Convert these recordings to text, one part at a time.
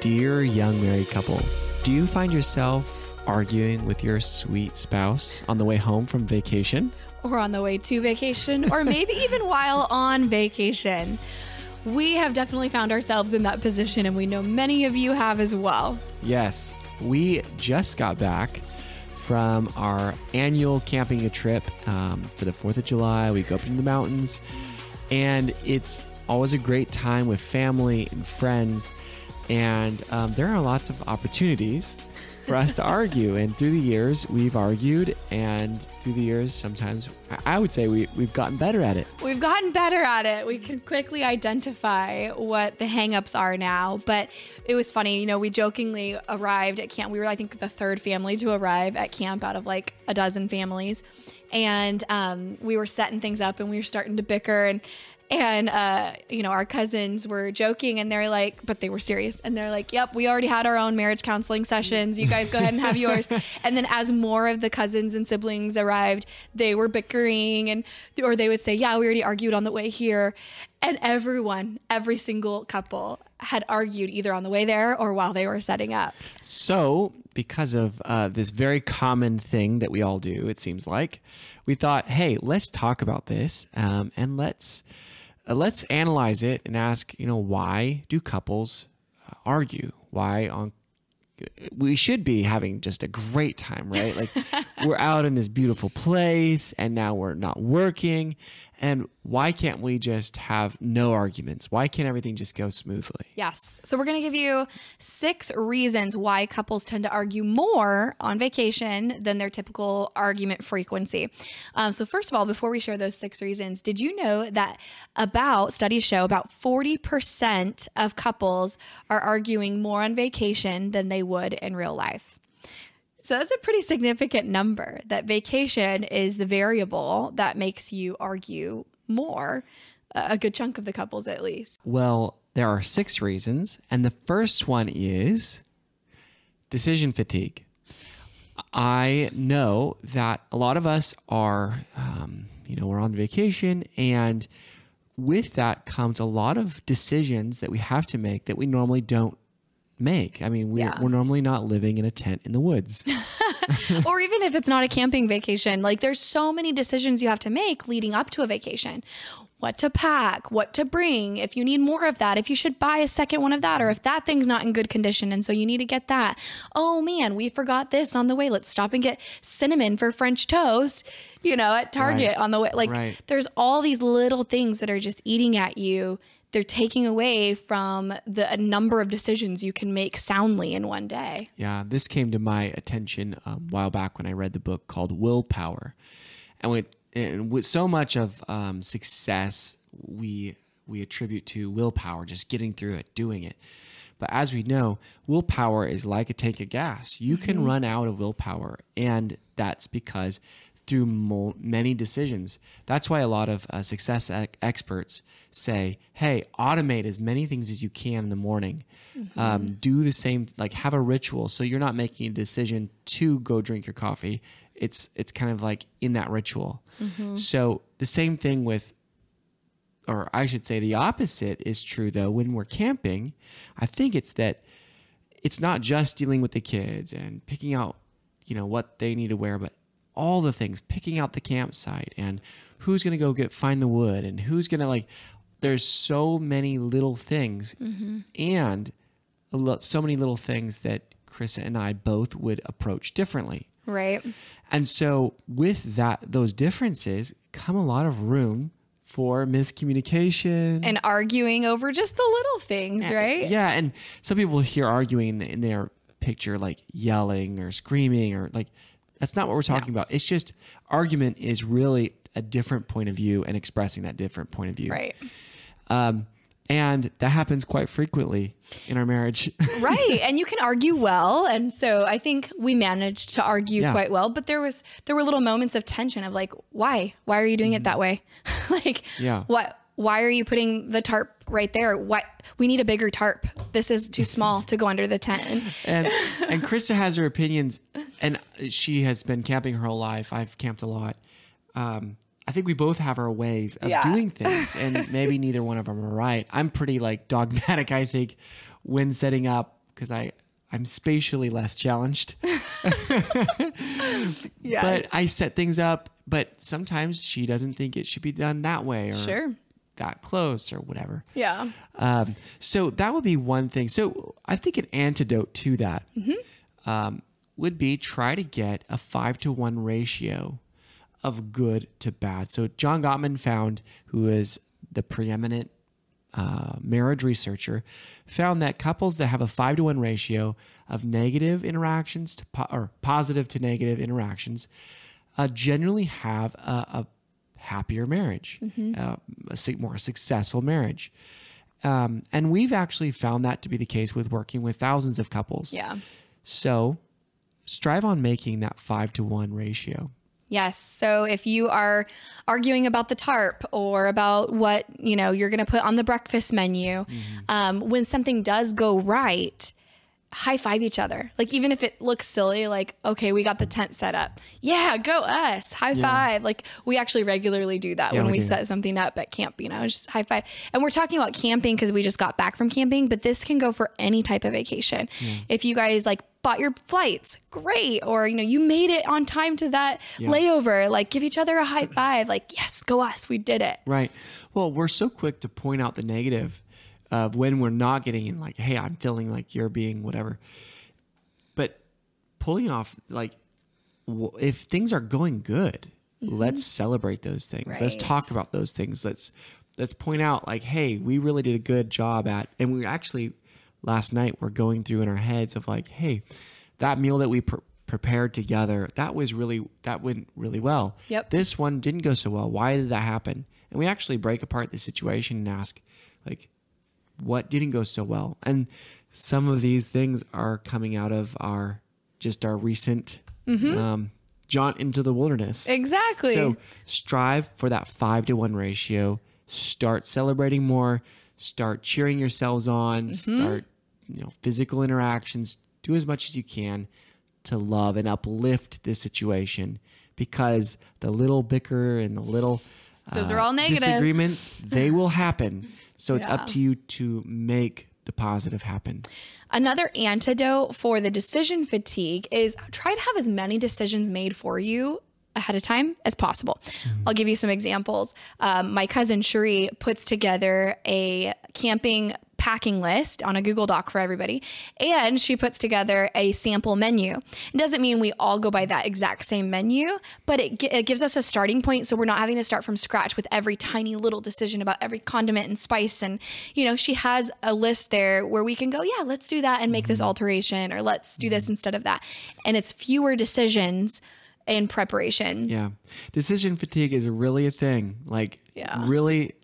Dear young married couple, do you find yourself arguing with your sweet spouse on the way home from vacation? Or on the way to vacation, or maybe even while on vacation. We have definitely found ourselves in that position, and we know many of you have as well. Yes, we just got back from our annual camping trip um, for the 4th of July. We go up into the mountains, and it's always a great time with family and friends. And um, there are lots of opportunities for us to argue. And through the years, we've argued. And through the years, sometimes I would say we, we've gotten better at it. We've gotten better at it. We can quickly identify what the hangups are now. But it was funny, you know, we jokingly arrived at camp. We were, I think, the third family to arrive at camp out of like a dozen families. And um, we were setting things up and we were starting to bicker. And and uh, you know our cousins were joking and they're like but they were serious. And they're like yep we already had our own marriage counseling sessions. You guys go ahead and have yours. And then as more of the cousins and siblings arrived they were bickering and or they would say yeah we already argued on the way here. And everyone every single couple had argued either on the way there or while they were setting up. So, because of uh, this very common thing that we all do, it seems like, we thought, hey, let's talk about this um, and let's uh, let's analyze it and ask, you know, why do couples uh, argue? Why on we should be having just a great time, right? Like we're out in this beautiful place and now we're not working. And why can't we just have no arguments? Why can't everything just go smoothly? Yes. So we're going to give you six reasons why couples tend to argue more on vacation than their typical argument frequency. Um, so, first of all, before we share those six reasons, did you know that about studies show about 40% of couples are arguing more on vacation than they would in real life? So that's a pretty significant number that vacation is the variable that makes you argue more, a good chunk of the couples at least. Well, there are six reasons. And the first one is decision fatigue. I know that a lot of us are, um, you know, we're on vacation, and with that comes a lot of decisions that we have to make that we normally don't make. I mean, we're, Yeah. we're normally not living in a tent in the woods. or even if it's not a camping vacation, like there's so many decisions you have to make leading up to a vacation. What to pack, what to bring, if you need more of that, if you should buy a second one of that, or if that thing's not in good condition and so you need to get that. Oh man, we forgot this on the way. Let's stop and get cinnamon for French toast, you know, at Target Right. on the way. Like Right. there's all these little things that are just eating at you. They're taking away from the number of decisions you can make soundly in one day. Yeah, this came to my attention um, a while back when I read the book called Willpower, and with and with so much of um, success we we attribute to willpower, just getting through it, doing it. But as we know, willpower is like a tank of gas. You can run out of willpower, and that's because through mo- many decisions. That's why a lot of uh, success ec- experts say, "Hey, automate as many things as you can in the morning. Um, do the same, like have a ritual, so you're not making a decision to go drink your coffee. It's it's kind of like in that ritual. So the same thing with or I should say the opposite is true though when we're camping. I think it's that it's not just dealing with the kids and picking out, you know, what they need to wear, but all the things, picking out the campsite and who's going to go get find the wood and who's going to like there's so many little things mm-hmm. and a lo- so many little things that Chris and I both would approach differently. Right. And so with that those differences come a lot of room for miscommunication. And arguing over just the little things, right? Yeah, and some people hear arguing in their picture like yelling or screaming or like that's not what we're talking about. It's just argument is really a different point of view and expressing that different point of view. Right. Um, and that happens quite frequently in our marriage. right and you can argue well and so i think we managed to argue Yeah. quite well but there was there were little moments of tension of like why why are you doing it that way like Yeah. what why are you putting the tarp right there what we need a bigger tarp this is too small to go under the tent And- and and Krista has her opinions, and she has been camping her whole life. I've camped a lot. Um, I think we both have our ways of Yeah. doing things, and maybe neither one of them are right. I'm pretty like dogmatic. I think when setting up because I I'm spatially less challenged, yes but I set things up. But sometimes she doesn't think it should be done that way or Sure. That close or whatever. yeah Um, so that would be one thing. So I think an antidote to that um, would be try to get a five to one ratio of good to bad. So John Gottman found, who is the preeminent uh, marriage researcher, found that couples that have a five to one ratio of negative interactions to po- or positive to negative interactions uh, generally have a, a happier marriage, uh, a more successful marriage. Um, and we've actually found that to be the case with working with thousands of couples. yeah So strive on making that five to one ratio. Yes. So if you are arguing about the tarp or about what you know you're going to put on the breakfast menu, um, when something does go right, high five each other. Like even if it looks silly, like okay, we got the tent set up. Yeah, go us. High five. Like we actually regularly do that Yeah, when we we set something up at camp. You know, just high five. And we're talking about camping because we just got back from camping, but this can go for any type of vacation. If you guys like bought your flights, great. Or, you know, you made it on time to that layover. Like give each other a high five. Like, yes, go us. We did it. Right. Well, we're so quick to point out the negative of when we're not getting in, like, hey, I'm feeling like you're being whatever. But pulling off, like, w- if things are going good, mm-hmm. let's celebrate those things. Let's talk about those things. Let's let's point out, like, hey, we really did a good job at, and we actually last night we're going through in our heads of like, hey, that meal that we pre- prepared together, that was really that went really well. Yep. This one didn't go so well. Why did that happen? And we actually break apart the situation and ask, like, what didn't go so well? And some of these things are coming out of our just our recent um, jaunt into the wilderness. Exactly. So strive for that five to one ratio. Start celebrating more. Start cheering yourselves on. Start, you know, physical interactions. Do as much as you can to love and uplift this situation because the little bicker and the little Those are all negative. disagreements they will happen. So it's Yeah. up to you to make the positive happen. Another antidote for the decision fatigue is try to have as many decisions made for you ahead of time as possible. I'll give you some examples. Um, my cousin Cherie puts together a camping packing list on a Google Doc for everybody, and she puts together a sample menu. It doesn't mean we all go by that exact same menu, but it, it gives us a starting point so we're not having to start from scratch with every tiny little decision about every condiment and spice. And, you know, she has a list there where we can go, yeah, let's do that and make this alteration, or let's do this instead of that. And it's fewer decisions in preparation. Yeah. Decision fatigue is really a thing. Like, Yeah. really,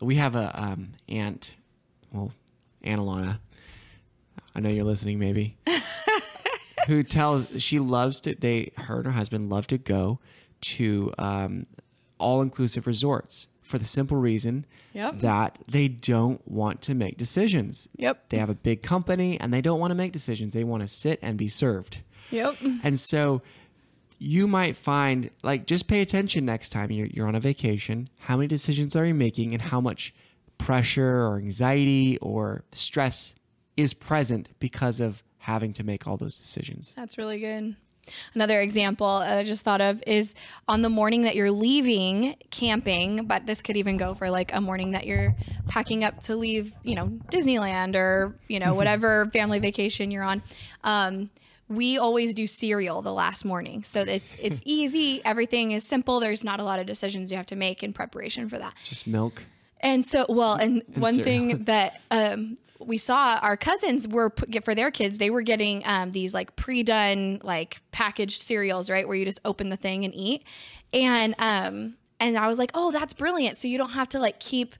we have a um, aunt, well, Aunt Alana. I know you're listening, maybe. who tells she loves to they her and her husband love to go to um, all inclusive resorts for the simple reason Yep. that they don't want to make decisions. Yep. They have a big company and they don't want to make decisions. They want to sit and be served. Yep. And so you might find, like, just pay attention next time you're, you're on a vacation. How many decisions are you making and how much pressure or anxiety or stress is present because of having to make all those decisions? That's really good. Another example that I just thought of is on the morning that you're leaving camping, but this could even go for like a morning that you're packing up to leave, you know, Disneyland or, you know, whatever family vacation you're on. Um, we always do cereal the last morning. So it's it's easy, everything is simple. There's not a lot of decisions you have to make in preparation for that. Just milk. And so, well, and, one cereal. thing that um, we saw our cousins were get for their kids, they were getting um, these like pre-done like packaged cereals, right, where you just open the thing and eat. And um, and I was like, oh, that's brilliant. So you don't have to like keep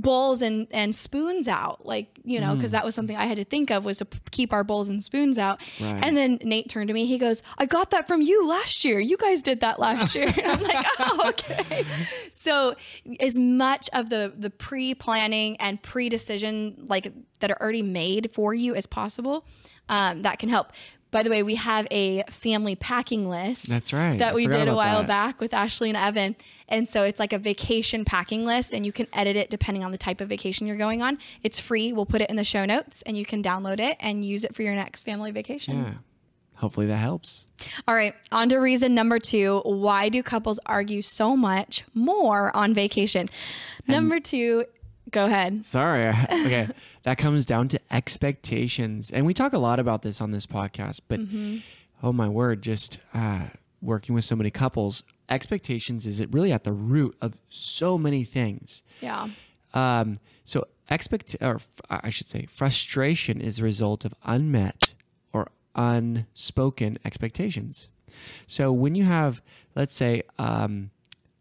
bowls and and spoons out like you know because that was something i had to think of was to p- keep our bowls and spoons out. Right. and then nate turned to me he goes i got that from you last year. You guys did that last year. And i'm like oh okay. So as much of the the pre-planning and pre-decision like that are already made for you as possible um, that can help by the way we have a family packing list That's right. that I we did a while that. back with Ashley and Evan. And so it's like a vacation packing list, and you can edit it depending on the type of vacation you're going on. It's free. We'll put it in the show notes, and you can download it and use it for your next family vacation. Yeah. Hopefully that helps. All right, on to reason number two. Why do couples argue so much more on vacation? Number two, go ahead. Sorry. Okay. that comes down to expectations. And we talk a lot about this on this podcast, but oh my word, just uh, working with so many couples, expectations is it really at the root of so many things. Yeah. Um, so expect, or I should say, frustration is a result of unmet or unspoken expectations. So when you have, let's say, um,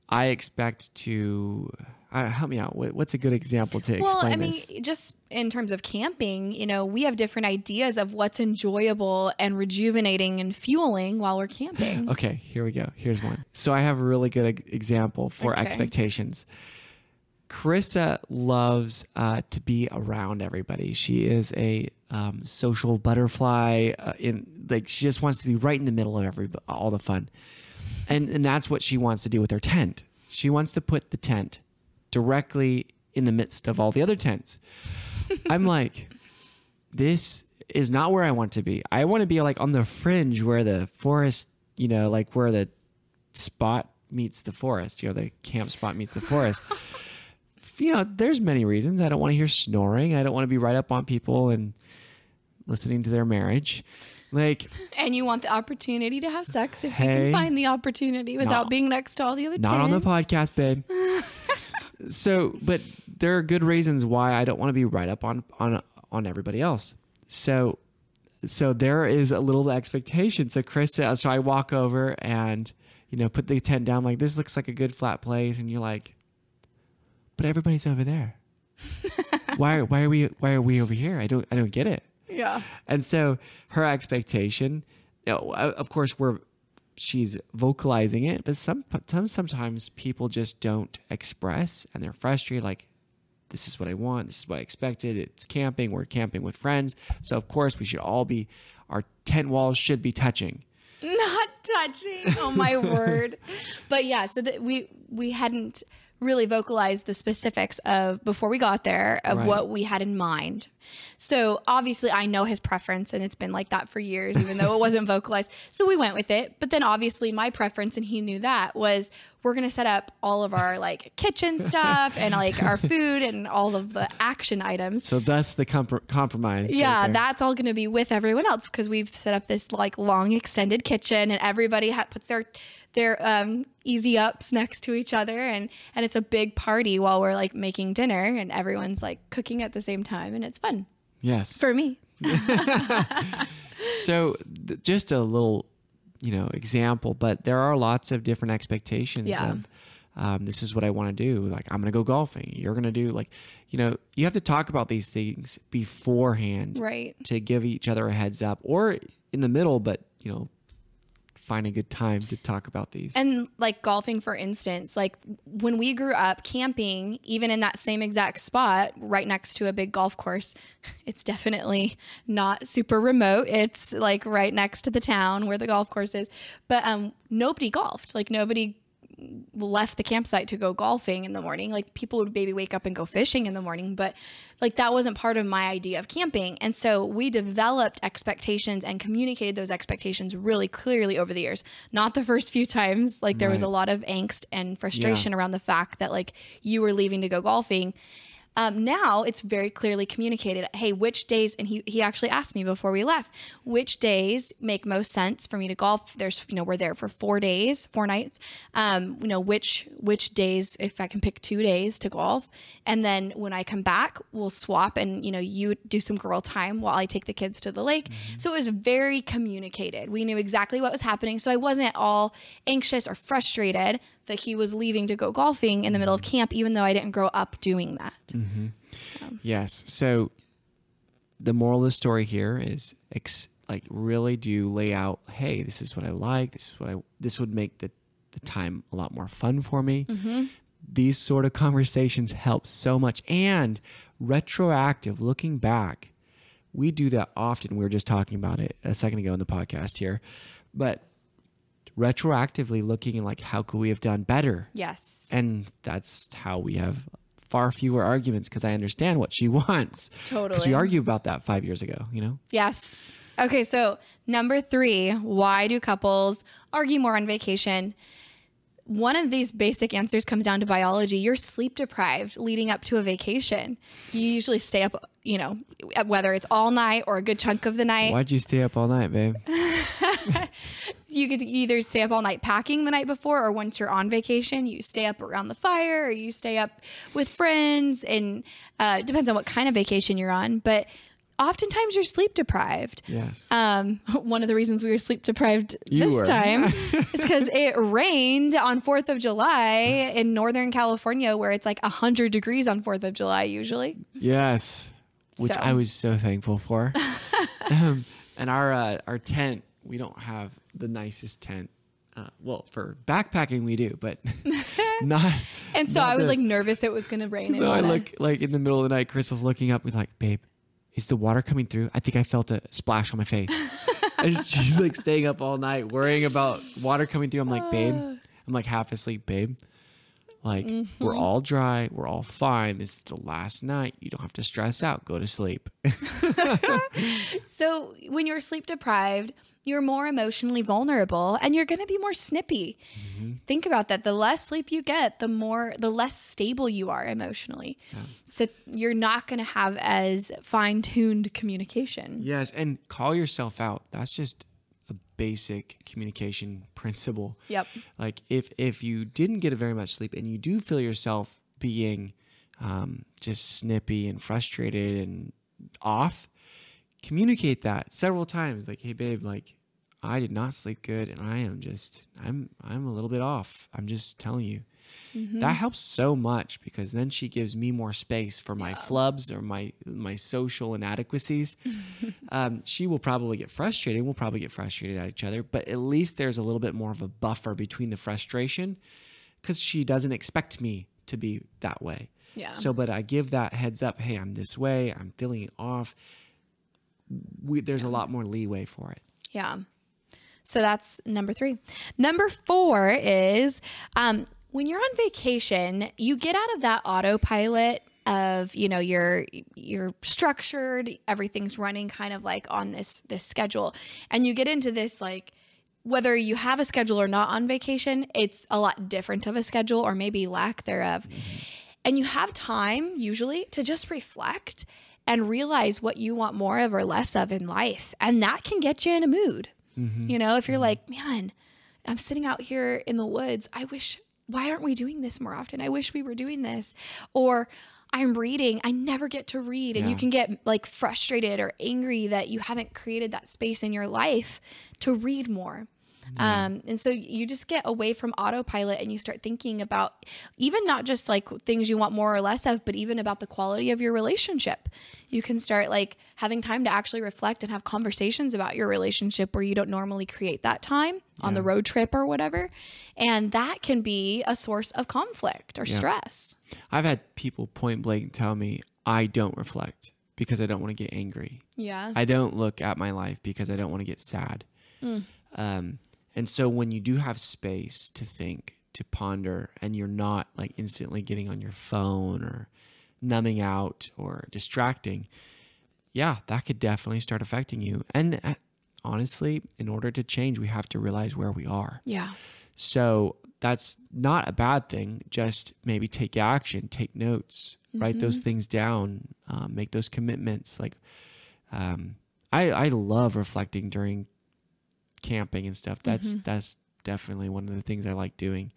I expect to uh, help me out. What's a good example to explain? Well, explain I mean, this? just in terms of camping, you know, we have different ideas of what's enjoyable and rejuvenating and fueling while we're camping. Okay, here we go. Here's one. So I have a really good example for Okay. expectations. Krista loves uh, to be around everybody. She is a um, social butterfly. Uh, in like she just wants to be right in the middle of every all the fun, and and that's what she wants to do with her tent. She wants to put the tent directly in the midst of all the other tents. I'm like, this is not where I want to be. I want to be like on the fringe where the forest, you know, like where the spot meets the forest, you know, the camp spot meets the forest. you know, there's many reasons. I don't want to hear snoring. I don't want to be right up on people and listening to their marriage. Like, And you want the opportunity to have sex if you can find the opportunity without No. being next to all the other not on the podcast, babe. so, but there are good reasons why I don't want to be right up on on on everybody else. So, so there is a little expectation. So Chris, says- so I walk over and you know put the tent down. Like this looks like a good flat place, and you're like, but everybody's over there. why? Why are we? Why are we over here? I don't. I don't get it. Yeah. And so her expectation, you know, of course, we're she's vocalizing it, but some sometimes sometimes people just don't express, and they're frustrated. Like, this is what I want. This is what I expected. It's camping. We're camping with friends, so of course we should all be. Our tent walls should be touching. Not touching. Oh my word. But yeah, so that we we hadn't really vocalized the specifics of before we got there of Right. what we had in mind. So obviously I know his preference and it's been like that for years even though it wasn't vocalized. So we went with it. But then obviously my preference and he knew that was we're going to set up all of our like kitchen stuff and like our food and all of the action items. So thus the compr- compromise. Yeah, there. that's all going to be with everyone else because we've set up this like long extended kitchen, and everybody ha- puts their their um, easy ups next to each other, and and it's a big party while we're like making dinner, and everyone's like cooking at the same time, and it's fun yes. for me. so th- just a little you know example but there are lots of different expectations Yeah. of um, this is what i want to do like i'm going to go golfing you're going to do like you know you have to talk about these things beforehand Right. to give each other a heads up or in the middle but you know find a good time to talk about these And like golfing, for instance, like when we grew up camping, even in that same exact spot right next to a big golf course, it's definitely not super remote. It's like right next to the town where the golf course is. But um, nobody golfed. Like nobody left the campsite to go golfing in the morning. Like people would maybe wake up and go fishing in the morning, but like that wasn't part of my idea of camping. And so we developed expectations and communicated those expectations really clearly over the years. Not the first few times, like there was a lot of angst and frustration around the fact that like you were leaving to go golfing. Um, now it's very clearly communicated. Hey, which days? And he he actually asked me before we left, which days make most sense for me to golf? There's you know we're there for four days, four nights. Um, you know which which days if I can pick two days to golf, and then when I come back, we'll swap and you know you do some girl time while I take the kids to the lake. So it was very communicated. We knew exactly what was happening, so I wasn't at all anxious or frustrated that he was leaving to go golfing in the middle of mm-hmm. camp, even though I didn't grow up doing that. Mm-hmm. Yes. So the moral of the story here is ex- like really do lay out, hey, this is what I like. This is what I this would make the the time a lot more fun for me. Mm-hmm. These sort of conversations help so much and retroactive looking back. We do that often. We were just talking about it a second ago in the podcast here. But retroactively looking at like how could we have done better? Yes. and that's how we have far fewer arguments because I understand what she wants. Totally because we argued about that five years ago, you know? Yes. Okay, so number three, why do couples argue more on vacation? One of these basic answers comes down to biology. You're sleep deprived leading up to a vacation. You usually stay up, you know, whether it's all night or a good chunk of the night. Why'd you stay up all night, babe? You could either stay up all night packing the night before, or once you're on vacation, you stay up around the fire, or you stay up with friends. And uh, depends on what kind of vacation you're on. But oftentimes you're sleep deprived. Yes. Um, one of the reasons we were sleep deprived You this were. time is because it rained on 4th of July in Northern California, where it's like 100 degrees on 4th of July usually. yes. Which So- I was so thankful for. um, and our uh, our tent, we don't have the nicest tent. Uh, well, for backpacking we do, but not. And so Not I was this. like nervous it was going to rain. So I look like in the middle of the night, Krista's looking up, and like, babe, is the water coming through? I think I felt a splash on my face. and she's like staying up all night, worrying about water coming through. I'm like, babe, I'm like half asleep, babe. Like, we're Mm-hmm. all dry, we're all fine. This is the last night. You don't have to stress out. Go to sleep. So when you're sleep deprived, you're more emotionally vulnerable and you're going to be more snippy. Think about that. The less sleep you get, the more the less stable you are emotionally. So you're not going to have as fine-tuned communication. yes, and call yourself out. That's just basic communication principle. Yep. like if if you didn't get a very much sleep and you do feel yourself being um, just snippy and frustrated and off communicate that several times like hey babe like i did not sleep good and i am just i'm i'm a little bit off i'm just telling you that helps so much because then she gives me more space for my flubs or my my social inadequacies um, she will probably get frustrated. We'll probably get frustrated at each other, but at least there's a little bit more of a buffer between the frustration because she doesn't expect me to be that way. Yeah. So, but I give that heads up. Hey, I'm this way. I'm feeling it off. We, there's a lot more leeway for it. Yeah. So that's number three. Number four is um, when you're on vacation, you get out of that autopilot of you know you're you're structured, everything's running kind of like on this this schedule, and you get into this like whether you have a schedule or not on vacation, it's a lot different of a schedule or maybe lack thereof. And you have time usually to just reflect and realize what you want more of or less of in life. And that can get you in a mood. Mm-hmm. You know, if you're mm-hmm. like, man, I'm sitting out here in the woods. I wish, why aren't we doing this more often? I wish we were doing this. Or I'm reading. I never get to read. And you can get like frustrated or angry that you haven't created that space in your life to read more. Um, and so you just get away from autopilot and you start thinking about even not just like things you want more or less of, but even about the quality of your relationship. You can start like having time to actually reflect and have conversations about your relationship where you don't normally create that time on the road trip or whatever. And that can be a source of conflict or stress. I've had people point blank tell me I don't reflect because I don't want to get angry. Yeah. I don't look at my life because I don't want to get sad. Um, and so when you do have space to think, to ponder and you're not like instantly getting on your phone or numbing out or distracting, yeah, that could definitely start affecting you. And uh, honestly, in order to change, we have to realize where we are. Yeah. So that's not a bad thing. Just maybe take action, take notes, write those things down, um, make those commitments. Like, um, I I love reflecting during camping and stuff. That's that's definitely one of the things I like doing.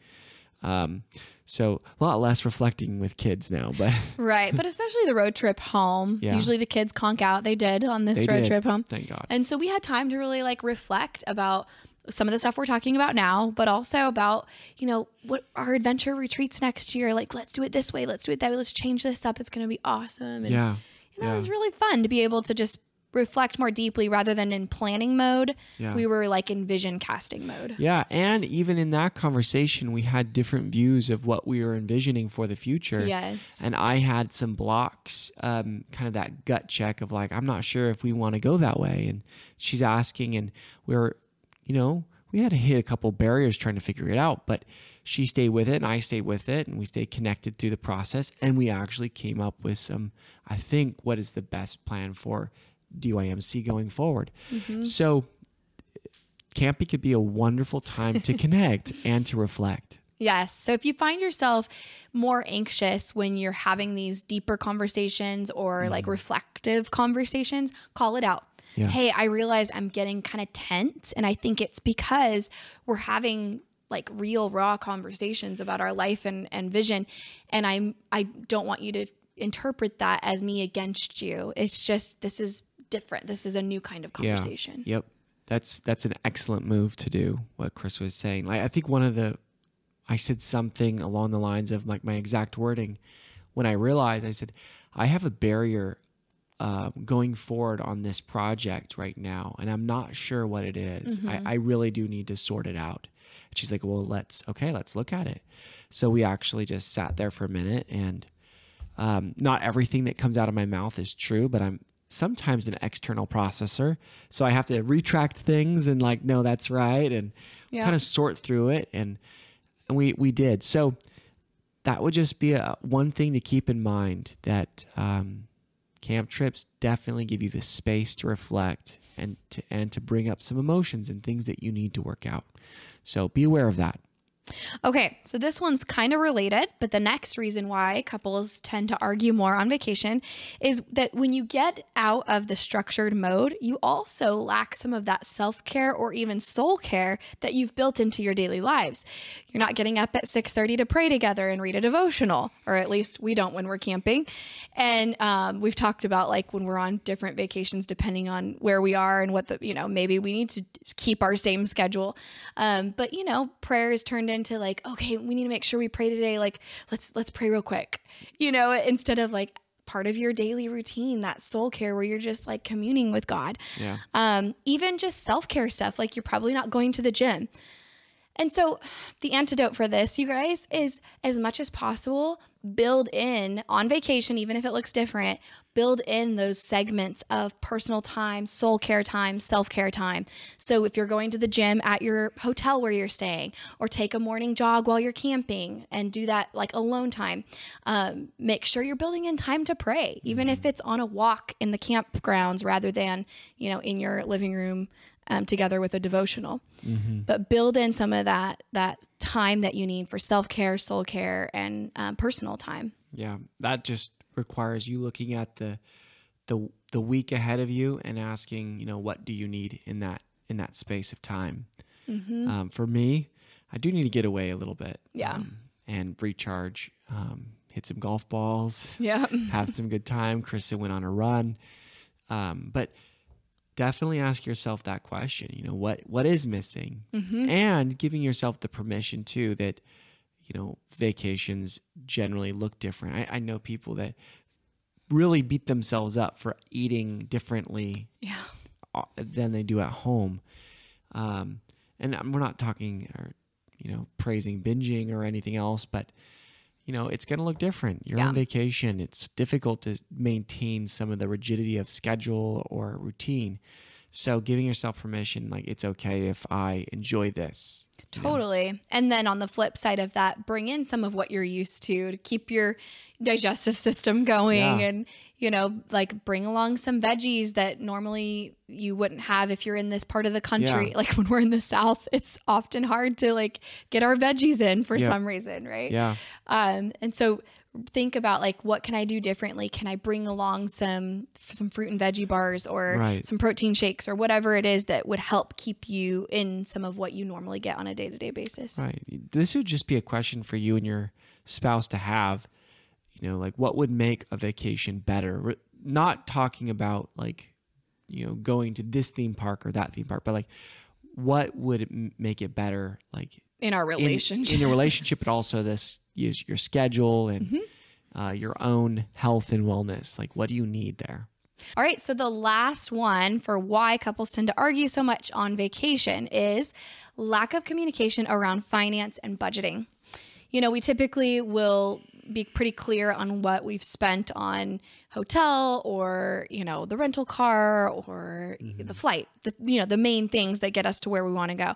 Um, so a lot less reflecting with kids now, but Right. But especially the road trip home. Yeah. Usually the kids conk out. They did on this They road did. trip home. Thank God. And so we had time to really like reflect about some of the stuff we're talking about now, but also about, you know, what our adventure retreats next year. Like, let's do it this way. Let's do it that way. Let's change this up. It's going to be awesome. And, yeah, you know, yeah. it was really fun to be able to just reflect more deeply rather than in planning mode. Yeah. We were like in vision casting mode. Yeah, and even in that conversation, we had different views of what we were envisioning for the future. Yes. And I had some blocks, um, kind of that gut check of like, I'm not sure if we want to go that way. And she's asking, and we are you know, we had to hit a couple barriers trying to figure it out, but she stayed with it and I stayed with it and we stayed connected through the process. And we actually came up with some, I think, what is the best plan for DYMC going forward. Mm-hmm. So, camping could be a wonderful time to connect and to reflect. Yes. So if you find yourself more anxious when you're having these deeper conversations or mm-hmm. like reflective conversations, call it out. Yeah. Hey, I realized I'm getting kind of tense. And I think it's because we're having like real raw conversations about our life and, and vision. And I'm I don't want you to interpret that as me against you. It's just this is different. This is a new kind of conversation. Yeah. Yep. That's that's an excellent move to do. What Chris was saying. Like I think one of the, I said something along the lines of like my exact wording, when I realized I said, I have a barrier, uh, going forward on this project right now, and I'm not sure what it is. I, I really do need to sort it out. And she's like, well, let's okay, let's look at it. So we actually just sat there for a minute and um, not everything that comes out of my mouth is true, but I'm sometimes an external processor. So I have to retract things and like, no, that's right. And Yeah. kind of sort through it. And, and we, we did. So that would just be a, one thing to keep in mind that, um, camp trips definitely give you the space to reflect and to, and to bring up some emotions and things that you need to work out. So be aware of that. Okay, so this one's kind of related, but the next reason why couples tend to argue more on vacation is that when you get out of the structured mode, you also lack some of that self care or even soul care that you've built into your daily lives. You're not getting up at 6:30 to pray together and read a devotional, or at least we don't when we're camping. And um, we've talked about like when we're on different vacations, depending on where we are and what the you know maybe we need to keep our same schedule. Um, but you know, prayer is turned into like, okay, we need to make sure we pray today. Like, let's let's pray real quick. You know, instead of like part of your daily routine, that soul care where you're just like communing with God. Yeah. Um, even just self care stuff, like you're probably not going to the gym. And so, the antidote for this, you guys, is as much as possible, build in on vacation, even if it looks different, build in those segments of personal time, soul care time, self care time. So, if you're going to the gym at your hotel where you're staying, or take a morning jog while you're camping and do that like alone time, um, make sure you're building in time to pray, even if it's on a walk in the campgrounds rather than, you know, in your living room um, together with a devotional. But build in some of that that time that you need for self care, soul care, and um, personal time. Yeah, that just requires you looking at the the the week ahead of you and asking, you know, what do you need in that in that space of time. Um, for me, I do need to get away a little bit. Yeah. um, and recharge. Um, hit some golf balls. Yeah. have some good time. Krista went on a run. Um, but definitely ask yourself that question. You know, what what is missing? And giving yourself the permission too that, you know, vacations generally look different. I, I know people that really beat themselves up for eating differently Yeah. than they do at home. Um, and we're not talking or you know praising binging or anything else, but you know it's going to look different. You're Yeah. on vacation. It's difficult to maintain some of the rigidity of schedule or routine. So giving yourself permission, like it's okay if I enjoy this. Totally. And then on the flip side of that, bring in some of what you're used to to keep your digestive system going Yeah. and, you know, like bring along some veggies that normally you wouldn't have if you're in this part of the country. Yeah. Like when we're in the South, it's often hard to like get our veggies in for some reason, right? Yeah. Um, and so think about like what can I do differently? Can I bring along some some fruit and veggie bars or Right. some protein shakes or whatever it is that would help keep you in some of what you normally get on a day-to-day basis. Right. This would just be a question for you and your spouse to have. You know, like what would make a vacation better? Not talking about like, you know, going to this theme park or that theme park, but like, what would make it better? Like In our in- relationship. in, your relationship, but also this use your schedule and Mm-hmm. uh, your own health and wellness. Like, what do you need there? All right, so the last one for why couples tend to argue so much on vacation is lack of communication around finance and budgeting. You know, we typically will be pretty clear on what we've spent on hotel or, you know, the rental car or mm-hmm. the flight, the you know, the main things that get us to where we want to go.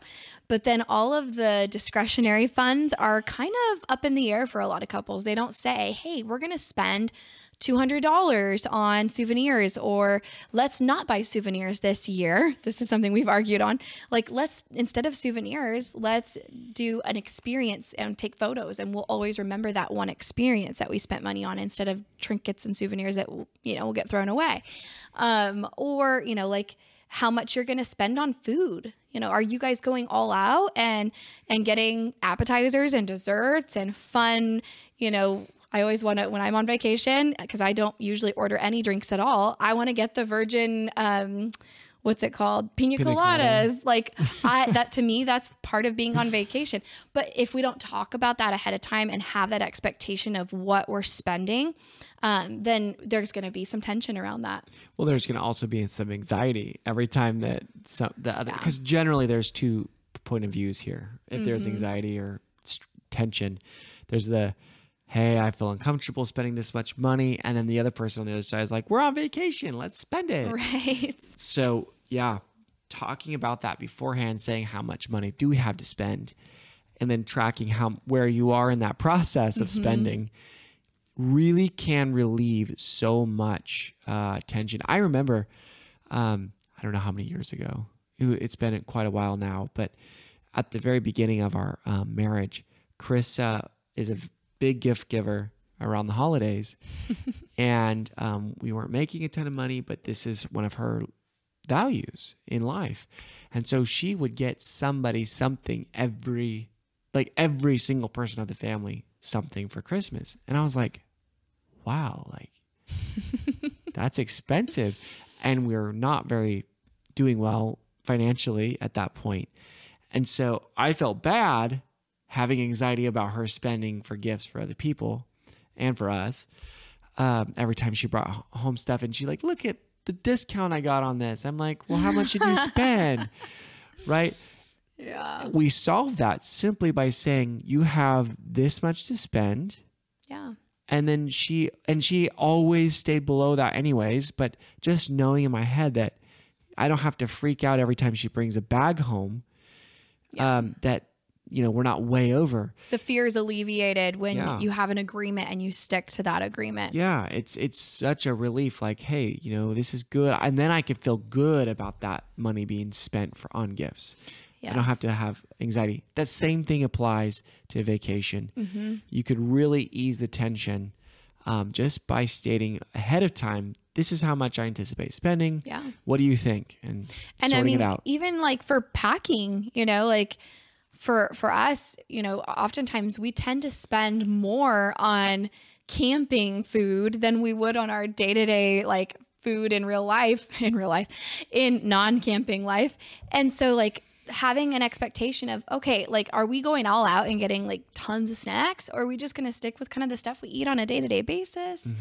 But then all of the discretionary funds are kind of up in the air for a lot of couples. They don't say, "Hey, we're going to spend $200 on souvenirs or let's not buy souvenirs this year. This is something we've argued on. Like let's instead of souvenirs, let's do an experience and take photos and we'll always remember that one experience that we spent money on instead of trinkets and souvenirs that you know will get thrown away. Um or, you know, like how much you're going to spend on food. You know, are you guys going all out and and getting appetizers and desserts and fun, you know, I always want to when I'm on vacation because I don't usually order any drinks at all. I want to get the virgin um what's it called? Pina, Pina colada. coladas. Like I that to me that's part of being on vacation. But if we don't talk about that ahead of time and have that expectation of what we're spending, um, then there's going to be some tension around that. Well, there's going to also be some anxiety every time that some the other because generally there's two point of views here. If there's anxiety or tension, there's the hey, I feel uncomfortable spending this much money, and then the other person on the other side is like, we're on vacation, let's spend it. Right. So yeah, talking about that beforehand, saying how much money do we have to spend, and then tracking how where you are in that process of spending really can relieve so much uh, tension. I remember, um, I don't know how many years ago. It- It's been quite a while now, but at the very beginning of our um, marriage, Chris uh, is a big gift giver around the holidays, and um, we weren't making a ton of money, but this is one of her values in life, and so she would get somebody something every, like every single person of the family something for Christmas, and I was like, wow, like that's expensive. And we are not very doing well financially at that point. And so I felt bad having anxiety about her spending for gifts for other people and for us. Um, every time she brought home stuff and she like, look at the discount I got on this. I'm like, well, how much did you spend? right? Yeah. We solved that simply by saying you have this much to spend Yeah. and then she and she always stayed below that anyways but just knowing in my head that i don't have to freak out every time she brings a bag home um, that you know we're not way over. The fear is alleviated when Yeah. you have an agreement and you stick to that agreement. yeah it's it's such a relief like hey you know this is good. And then i can feel good about that money being spent for on gifts. I don't have to have anxiety. That same thing applies to vacation. Mm-hmm. you could really ease the tension um, just by stating ahead of time this is how much i anticipate spending. Yeah. what do you think? And, and sorting I mean, it out. even like for packing, you know, like for for us, you know, oftentimes we tend to spend more on camping food than we would on our day to day like food in real life, in real life, in non camping life, and so like having an expectation of okay like are we going all out and getting like tons of snacks or are we just going to stick with kind of the stuff we eat on a day-to-day basis?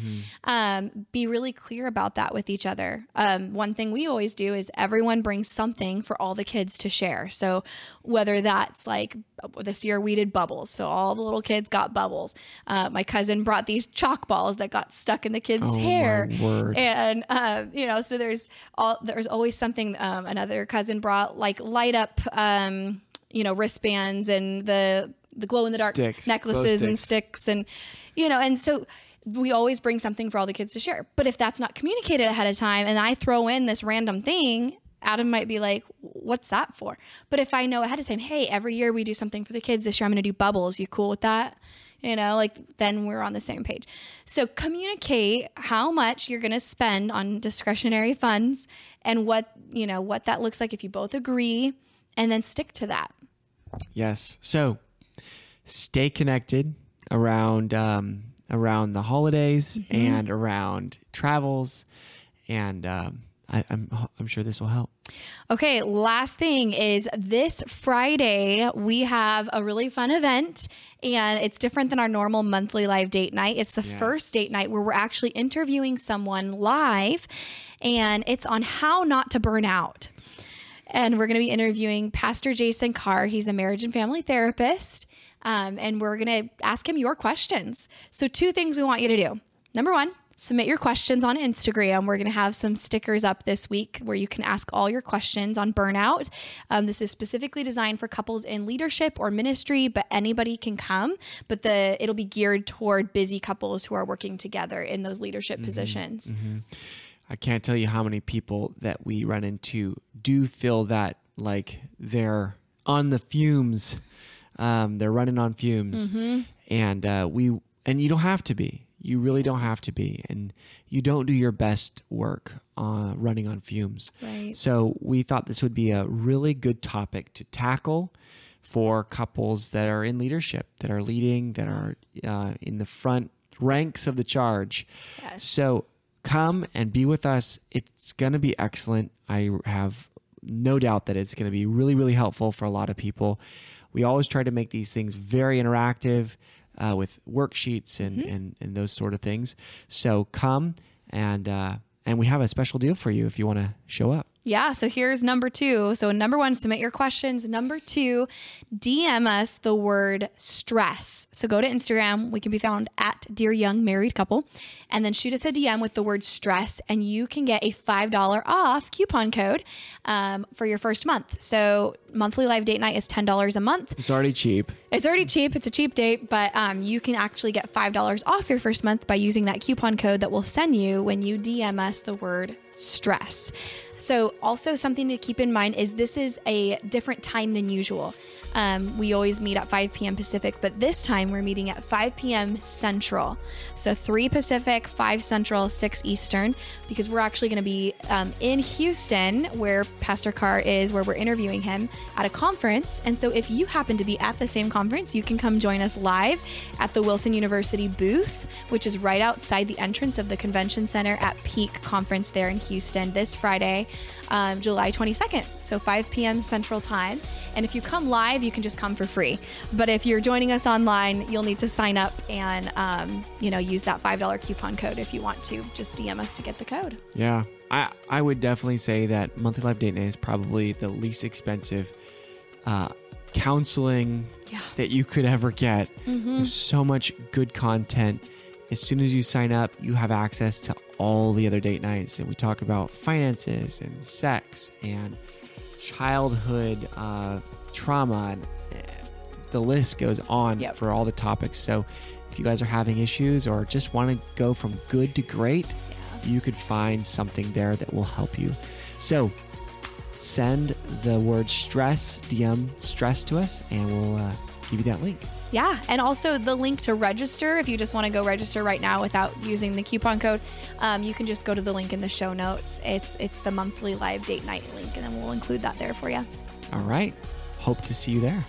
Um, be really clear about that with each other. Um, one thing we always do is everyone brings something for all the kids to share. So whether that's like this year we did bubbles so all the little kids got bubbles. Uh, my cousin brought these chalk balls that got stuck in the kids Oh, hair. and um, you know so there's all there's always something um, another cousin brought like light up um, you know wristbands and the the glow in the dark Sticks, necklaces glow and sticks. sticks and you know and so we always bring something for all the kids to share. But if that's not communicated ahead of time and i throw in this random thing adam might be like what's that for? But if i know ahead of time hey every year we do something for the kids this year i'm going to do bubbles. You cool with that? You know like then we're on the same page. So communicate how much you're going to spend on discretionary funds and what you know what that looks like if you both agree and then stick to that Yes. So stay connected around um, around the holidays Mm-hmm. and around travels, and um, I, I'm I'm sure this will help. Okay, last thing is this Friday we have a really fun event and it's different than our normal monthly live date night. It's the first date night where we're actually interviewing someone live and it's on how not to burn out. And we're going to be interviewing Pastor Jason Carr. He's a marriage and family therapist. Um, and we're going to ask him your questions. So, two things we want you to do. Number one, submit your questions on Instagram. We're going to have some stickers up this week where you can ask all your questions on burnout. Um, this is specifically designed for couples in leadership or ministry, but anybody can come. But the it'll be geared toward busy couples who are working together in those leadership positions. I can't tell you how many people that we run into do feel that like they're on the fumes. Um, they're running on fumes, and uh, we and you don't have to be. You really don't have to be, and you don't do your best work uh, running on fumes. Right. So we thought this would be a really good topic to tackle for couples that are in leadership, that are leading, that are uh, in the front ranks of the charge. Yes. So come and be with us. It's going to be excellent. I have no doubt that it's going to be really, really helpful for a lot of people. We always try to make these things very interactive uh, with worksheets and, and, and those sort of things. So come and uh, and we have a special deal for you if you want to show up. Yeah, so here's number two. So, number one, submit your questions. Number two, DM us the word stress. So, go to Instagram. We can be found at Dear Young Married Couple. And then shoot us a DM with the word stress, and you can get a $5 off coupon code um, for your first month. So, monthly live date night is $10 a month. It's already cheap. It's already cheap. It's a cheap date, but um, you can actually get $5 off your first month by using that coupon code that we'll send you when you DM us the word stress. So, also something to keep in mind is this is a different time than usual. Um, we always meet at 5 p.m. Pacific, but this time we're meeting at 5 p.m. Central. So 3 Pacific, 5 Central, 6 Eastern, because we're actually going to be um, in Houston, where Pastor Carr is, where we're interviewing him at a conference. And so if you happen to be at the same conference, you can come join us live at the Wilson University booth, which is right outside the entrance of the convention center at Peak Conference there in Houston this Friday, um, July 22nd. So 5 p.m. Central Time. And if you come live, you can just come for free. But if you're joining us online, you'll need to sign up and um, you know use that five dollar coupon code if you want to. Just DM us to get the code. Yeah, I I would definitely say that monthly live date night is probably the least expensive uh, counseling Yeah. that you could ever get. There's so much good content. As soon as you sign up, you have access to all the other date nights, and we talk about finances and sex and childhood uh, trauma. And the list goes on Yep. for all the topics. So, if you guys are having issues or just want to go from good to great, you could find something there that will help you. So, send the word stress, DM stress to us, and we'll uh, give you that link. Yeah, and also the link to register. If you just want to go register right now without using the coupon code, um, you can just go to the link in the show notes. It's it's the monthly live date night link, and then we'll include that there for you. All right. Hope to see you there.